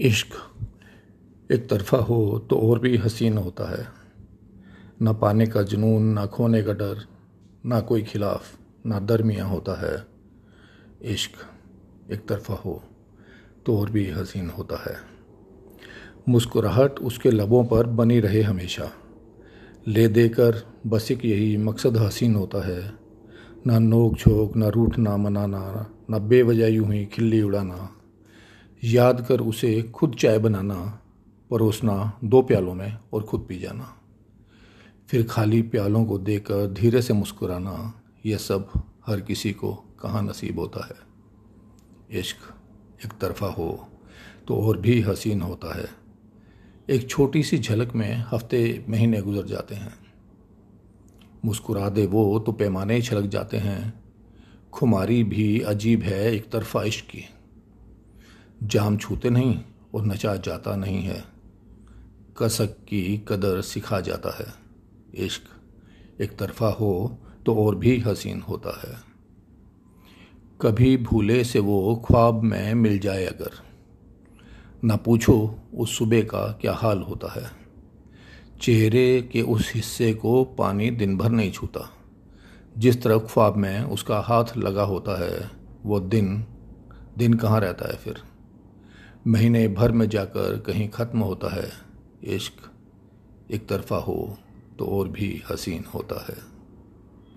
इश्क। एक तरफा हो तो और भी हसीन होता है। ना पाने का जुनून, ना खोने का डर, ना कोई खिलाफ, ना दरमिया होता है। इश्क एक तरफा हो तो और भी हसीन होता है। मुस्कुराहट उसके लबों पर बनी रहे हमेशा। ले देकर बस एक यही मकसद हसीन होता है। ना नोक झोंक ना रूठना मनाना, ना बेवजह यूँ ही खिल्ली उड़ाना। याद कर उसे खुद चाय बनाना, परोसना दो प्यालों में और खुद पी जाना। फिर खाली प्यालों को देकर धीरे से मुस्कुराना, यह सब हर किसी को कहाँ नसीब होता है। इश्क एक तरफा हो तो और भी हसीन होता है। एक छोटी सी झलक में हफ़्ते, महीने गुजर जाते हैं। मुस्कुरा दे वो तो पैमाने ही छलक जाते हैं। खुमारी भी अजीब है एक तरफा इश्क की। जाम छूते नहीं और नचा जाता नहीं है। कसक की कदर सिखा जाता है। इश्क एक तरफा हो तो और भी हसीन होता है। कभी भूले से वो ख्वाब में मिल जाए अगर। ना पूछो उस सुबह का क्या हाल होता है। चेहरे के उस हिस्से को पानी दिन भर नहीं छूता। जिस तरह ख्वाब में उसका हाथ लगा होता है, वो दिन दिन कहाँ रहता है फिर? महीने भर में जाकर कहीं ख़त्म होता है। इश्क एक तरफा हो तो और भी हसीन होता है।